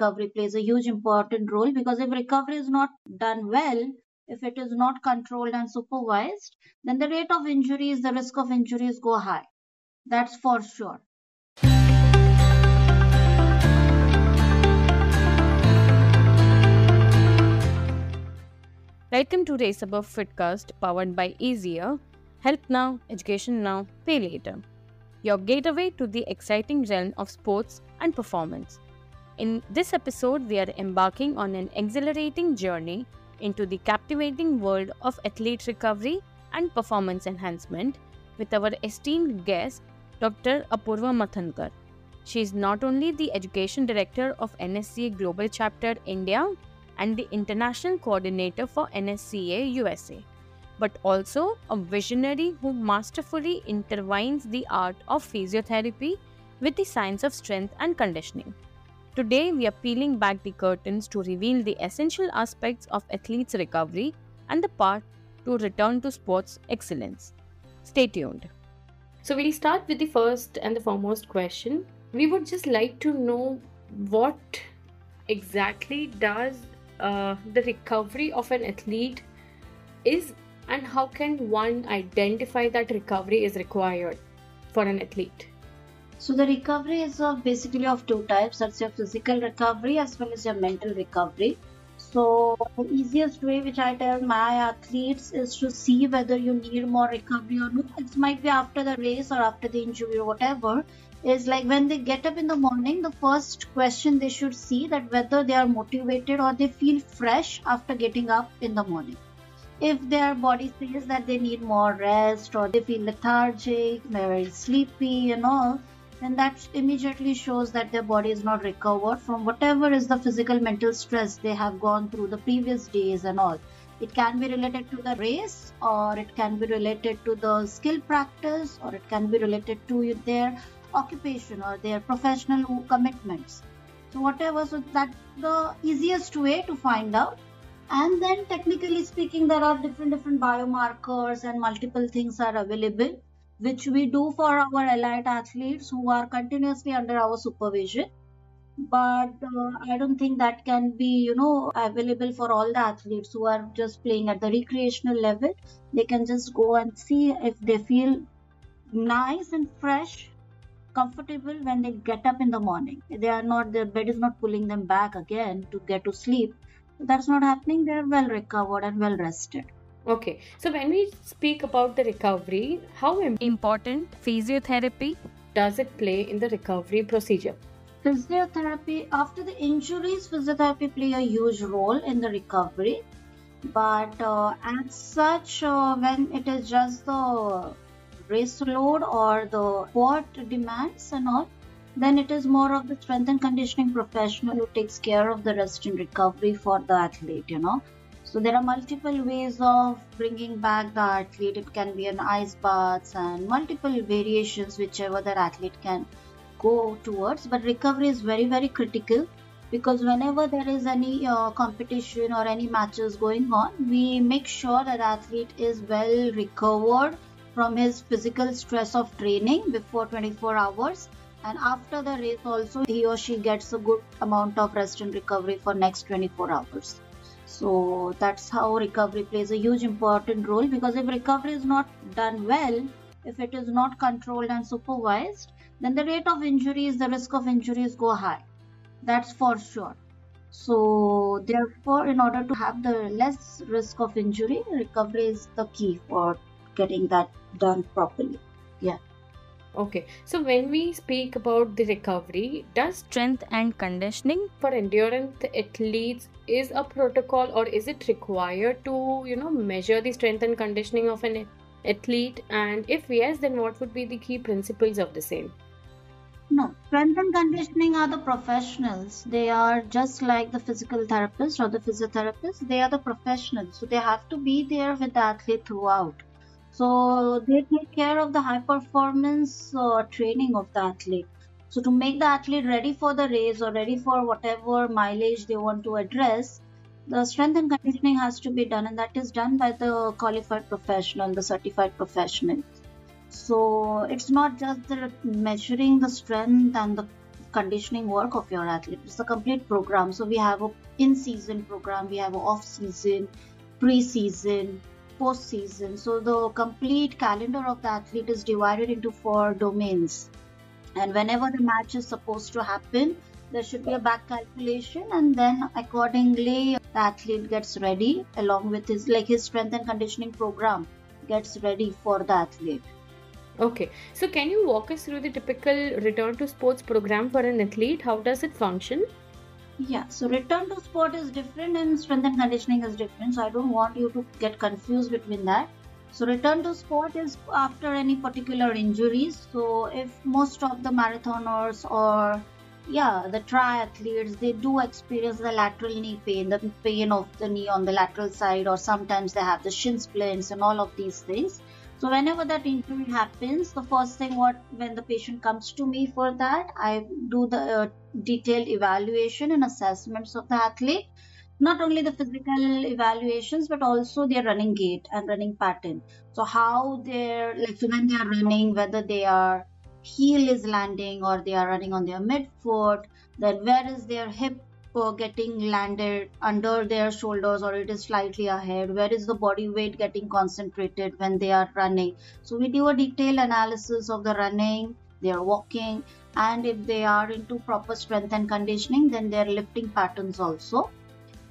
recovery plays a huge important role because if recovery is not done well, if it is not controlled and supervised, then the rate of injuries, the risk of injuries go high. That's for sure. Welcome to Race Above Fitcast powered by Eazr. Help now, education now, pay later. Your gateway to the exciting realm of sports and performance. In this episode, we are embarking on an exhilarating journey into the captivating world of athlete recovery and performance enhancement with our esteemed guest, Dr. Apurva Mathankar. She is not only the Education Director of NSCA Global Chapter India and the International Coordinator for NSCA USA, but also a visionary who masterfully intertwines the art of physiotherapy with the science of strength and conditioning. Today, we are peeling back the curtains to reveal the essential aspects of athletes' recovery and the path to return to sports excellence. Stay tuned. So, we'll start with the first and the foremost question. We would just like to know what exactly does uh, the recovery of an athlete is and how can one identify that recovery is required for an athlete so the recovery is of basically of two types. That's your physical recovery as well as your mental recovery. So the easiest way which I tell my athletes is to see whether you need more recovery or not. It might be after the race or after the injury or whatever. Is like when they get up in the morning, the first question they should see that whether they are motivated or they feel fresh after getting up in the morning. If their body says that they need more rest or they feel lethargic, they're very sleepy and all, then that immediately shows that their body is not recovered from whatever is the physical mental stress they have gone through the previous days and all. It can be related to the race or it can be related to the skill practice or it can be related to their occupation or their professional commitments. So whatever so that's the easiest way to find out. And then technically speaking there are different different biomarkers and multiple things are available which we do for our elite athletes who are continuously under our supervision. But uh, i don't think that can be you know available for all the athletes who are just playing at the recreational level. They can just go and see if they feel nice and fresh comfortable when they get up in the morning. They are not their bed is not pulling them back again to get to sleep. That's not happening. They're well recovered and well rested Okay, so when we speak about the recovery, how important physiotherapy does it play in the recovery procedure? Physiotherapy, after the injuries, physiotherapy play a huge role in the recovery. But uh, as such, uh, when it is just the race load or the sport demands and all, then it is more of the strength and conditioning professional who takes care of the rest and recovery for the athlete, you know so there are multiple ways of bringing back the athlete. It can be an ice baths and multiple variations whichever the athlete can go towards. But recovery is very very critical because whenever there is any uh, competition or any matches going on, we make sure that athlete is well recovered from his physical stress of training before 24 hours and after the race also he or she gets a good amount of rest and recovery for next 24 hours so that's how recovery plays a huge important role because if recovery is not done well, if it is not controlled and supervised, then the rate of injuries, the risk of injuries go high. That's for sure. So therefore, in order to have the less risk of injury, recovery is the key for getting that done properly. Yeah. Okay, so when we speak about the recovery, does strength and conditioning for endurance athletes is a protocol or is it required to, you know, measure the strength and conditioning of an athlete? And if yes, then what would be the key principles of the same? No, strength and conditioning are the professionals. They are just like the physical therapist or the physiotherapist. They are the professionals. So they have to be there with the athlete throughout so they take care of the high performance uh, training of the athlete. So to make the athlete ready for the race or ready for whatever mileage they want to address, the strength and conditioning has to be done, and that is done by the qualified professional, the certified professional. So it's not just the measuring the strength and the conditioning work of your athlete. It's a complete program. So we have a in-season program, we have a off-season, pre-season, post-season. So the complete calendar of the athlete is divided into four domains. And whenever the match is supposed to happen, there should be a back calculation and then accordingly the athlete gets ready along with his like his strength and conditioning program gets ready for the athlete Okay, so can you walk us through the typical return to sports program for an athlete? How does it function? Yeah, so return to sport is different and strength and conditioning is different. So I don't want you to get confused between that. So return to sport is after any particular injuries. So if most of the marathoners or yeah, the triathletes they do experience the lateral knee pain, the pain of the knee on the lateral side, or sometimes they have the shin splints and all of these things. So whenever that injury happens, the first thing what when the patient comes to me for that, I do the uh, detailed evaluation and assessments of the athlete. Not only the physical evaluations, but also their running gait and running pattern. So how they're like when they are running, whether they are heel is landing or they are running on their midfoot, then where is their hip uh, getting landed under their shoulders or it is slightly ahead where is the body weight getting concentrated when they are running? So we do a detailed analysis of the running their walking and if they are into proper strength and conditioning then their lifting patterns also.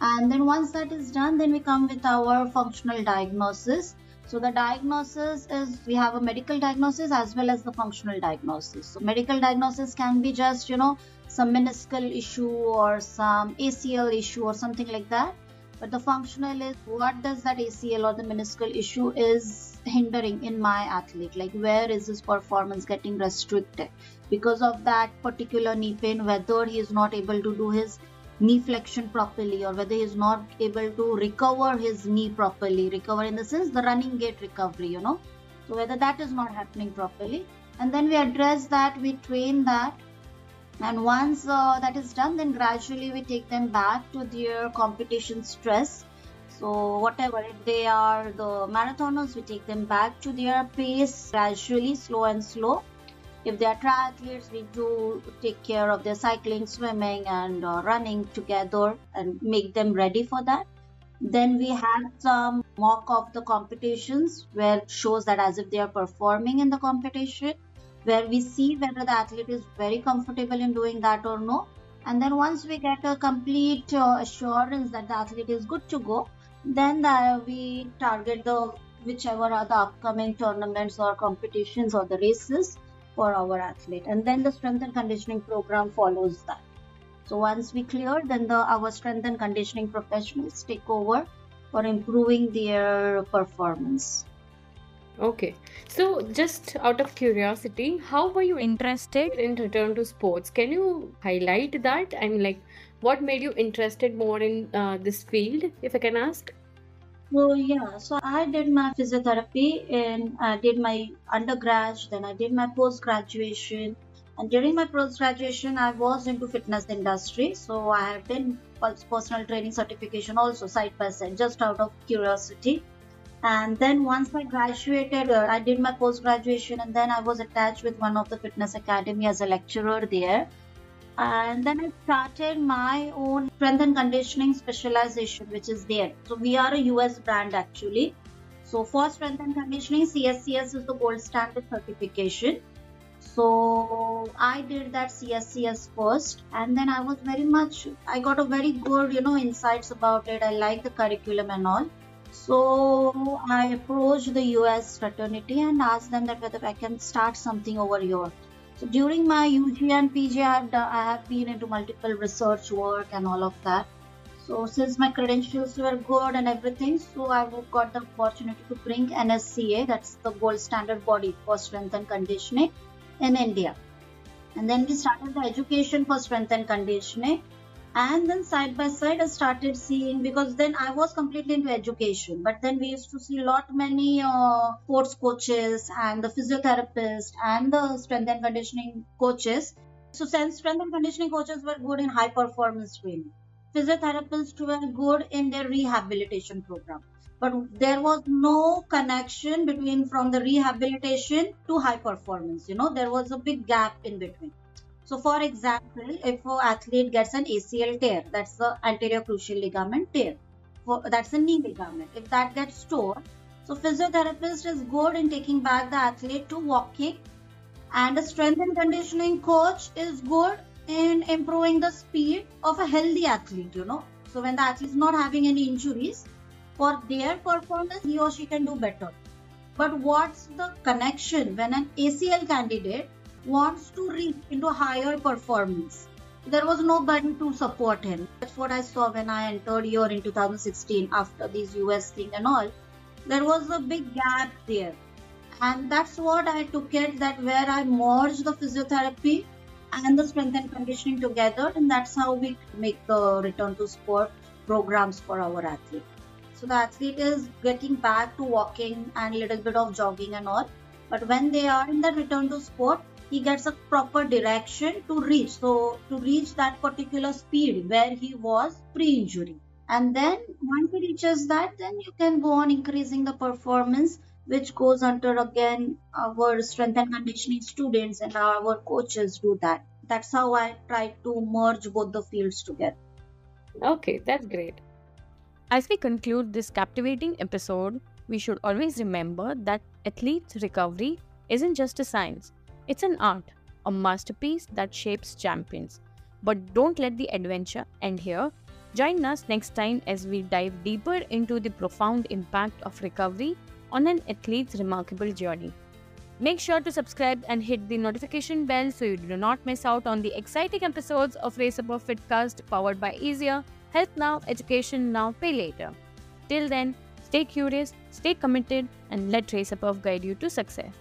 And then once that is done then we come with our functional diagnosis so the diagnosis is we have a medical diagnosis as well as the functional diagnosis so medical diagnosis can be just you know some meniscal issue or some ACL issue or something like that. But the functional is what does that ACL or the meniscal issue is hindering in my athlete? Like where is his performance getting restricted because of that particular knee pain? Whether he is not able to do his knee flexion properly or whether he is not able to recover his knee properly. Recover in the sense the running gait recovery, you know. So whether that is not happening properly, and then we address that, we train that and once uh, that is done then gradually we take them back to their competition stress so whatever if they are the marathoners we take them back to their pace gradually slow and slow if they are triathletes we do take care of their cycling swimming and uh, running together and make them ready for that then we have some mock of the competitions where it shows that as if they are performing in the competition where we see whether the athlete is very comfortable in doing that or no. And then once we get a complete uh, assurance that the athlete is good to go, then the, we target the whichever are the upcoming tournaments or competitions or the races for our athlete. And then the strength and conditioning program follows that. So once we clear, then the our strength and conditioning professionals take over for improving their performance. Okay. So, just out of curiosity, how were you interested in return to sports? Can you highlight that? I mean, like, what made you interested more in uh, this field, if I can ask? So yeah, so I did my physiotherapy and I did my undergrad, then I did my post graduation, and during my post graduation, I was into fitness industry. So I have done personal training certification also side by side, just out of curiosity. And then once i graduated uh, i did my post graduation and then i was attached with one of the fitness academy as a lecturer there and then i started my own strength and conditioning specialization which is there. So we are a us brand actually. So for strength and conditioning cscs is the gold standard certification. So i did that cscs first. And then i was very much i got a very good you know insights about it. I like the curriculum and all. So I approached the US fraternity and asked them that whether I can start something over here. So during my UG and PG, I have, I have been into multiple research work and all of that. So since my credentials were good and everything, so I got the opportunity to bring NSCA, that's the gold standard body for strength and conditioning in India. And then we started the education for strength and conditioning and then side by side i started seeing because then i was completely into education. But then we used to see a lot many uh, sports coaches and the physiotherapist and the strength and conditioning coaches. So since strength and conditioning coaches were good in high performance training physiotherapists were good in their rehabilitation program. But there was no connection between from the rehabilitation to high performance you know there was a big gap in between So, for example, if an athlete gets an ACL tear, that's the anterior cruciate ligament tear. For, that's a knee ligament. If that gets torn, so physiotherapist is good in taking back the athlete to walking, and a strength and conditioning coach is good in improving the speed of a healthy athlete. You know, so when the athlete is not having any injuries, for their performance, he or she can do better. But what's the connection when an ACL candidate wants to reach into higher performance? There was nobody to support him. That's what I saw when I entered here in 2016 after these US thing and all. There was a big gap there. And that's what I took it that where I merged the physiotherapy and the strength and conditioning together, and that's how we make the return to sport programs for our athletes. So the athlete is getting back to walking and a little bit of jogging and all. But when they are in the return to sport, he gets a proper direction to reach. So to reach that particular speed where he was pre-injury. And then once he reaches that, then you can go on increasing the performance, which goes under again our strength and conditioning students and our coaches do that. That's how I try to merge both the fields together. Okay, that's great. As we conclude this captivating episode, we should always remember that athletes' recovery isn't just a science, it's an art, a masterpiece that shapes champions. But don't let the adventure end here. Join us next time as we dive deeper into the profound impact of recovery on an athlete's remarkable journey. Make sure to subscribe and hit the notification bell so you do not miss out on the exciting episodes of Race Above Fitcast powered by Eazr Health now, education now, pay later. Till then, stay curious, stay committed, and let Race Above guide you to success.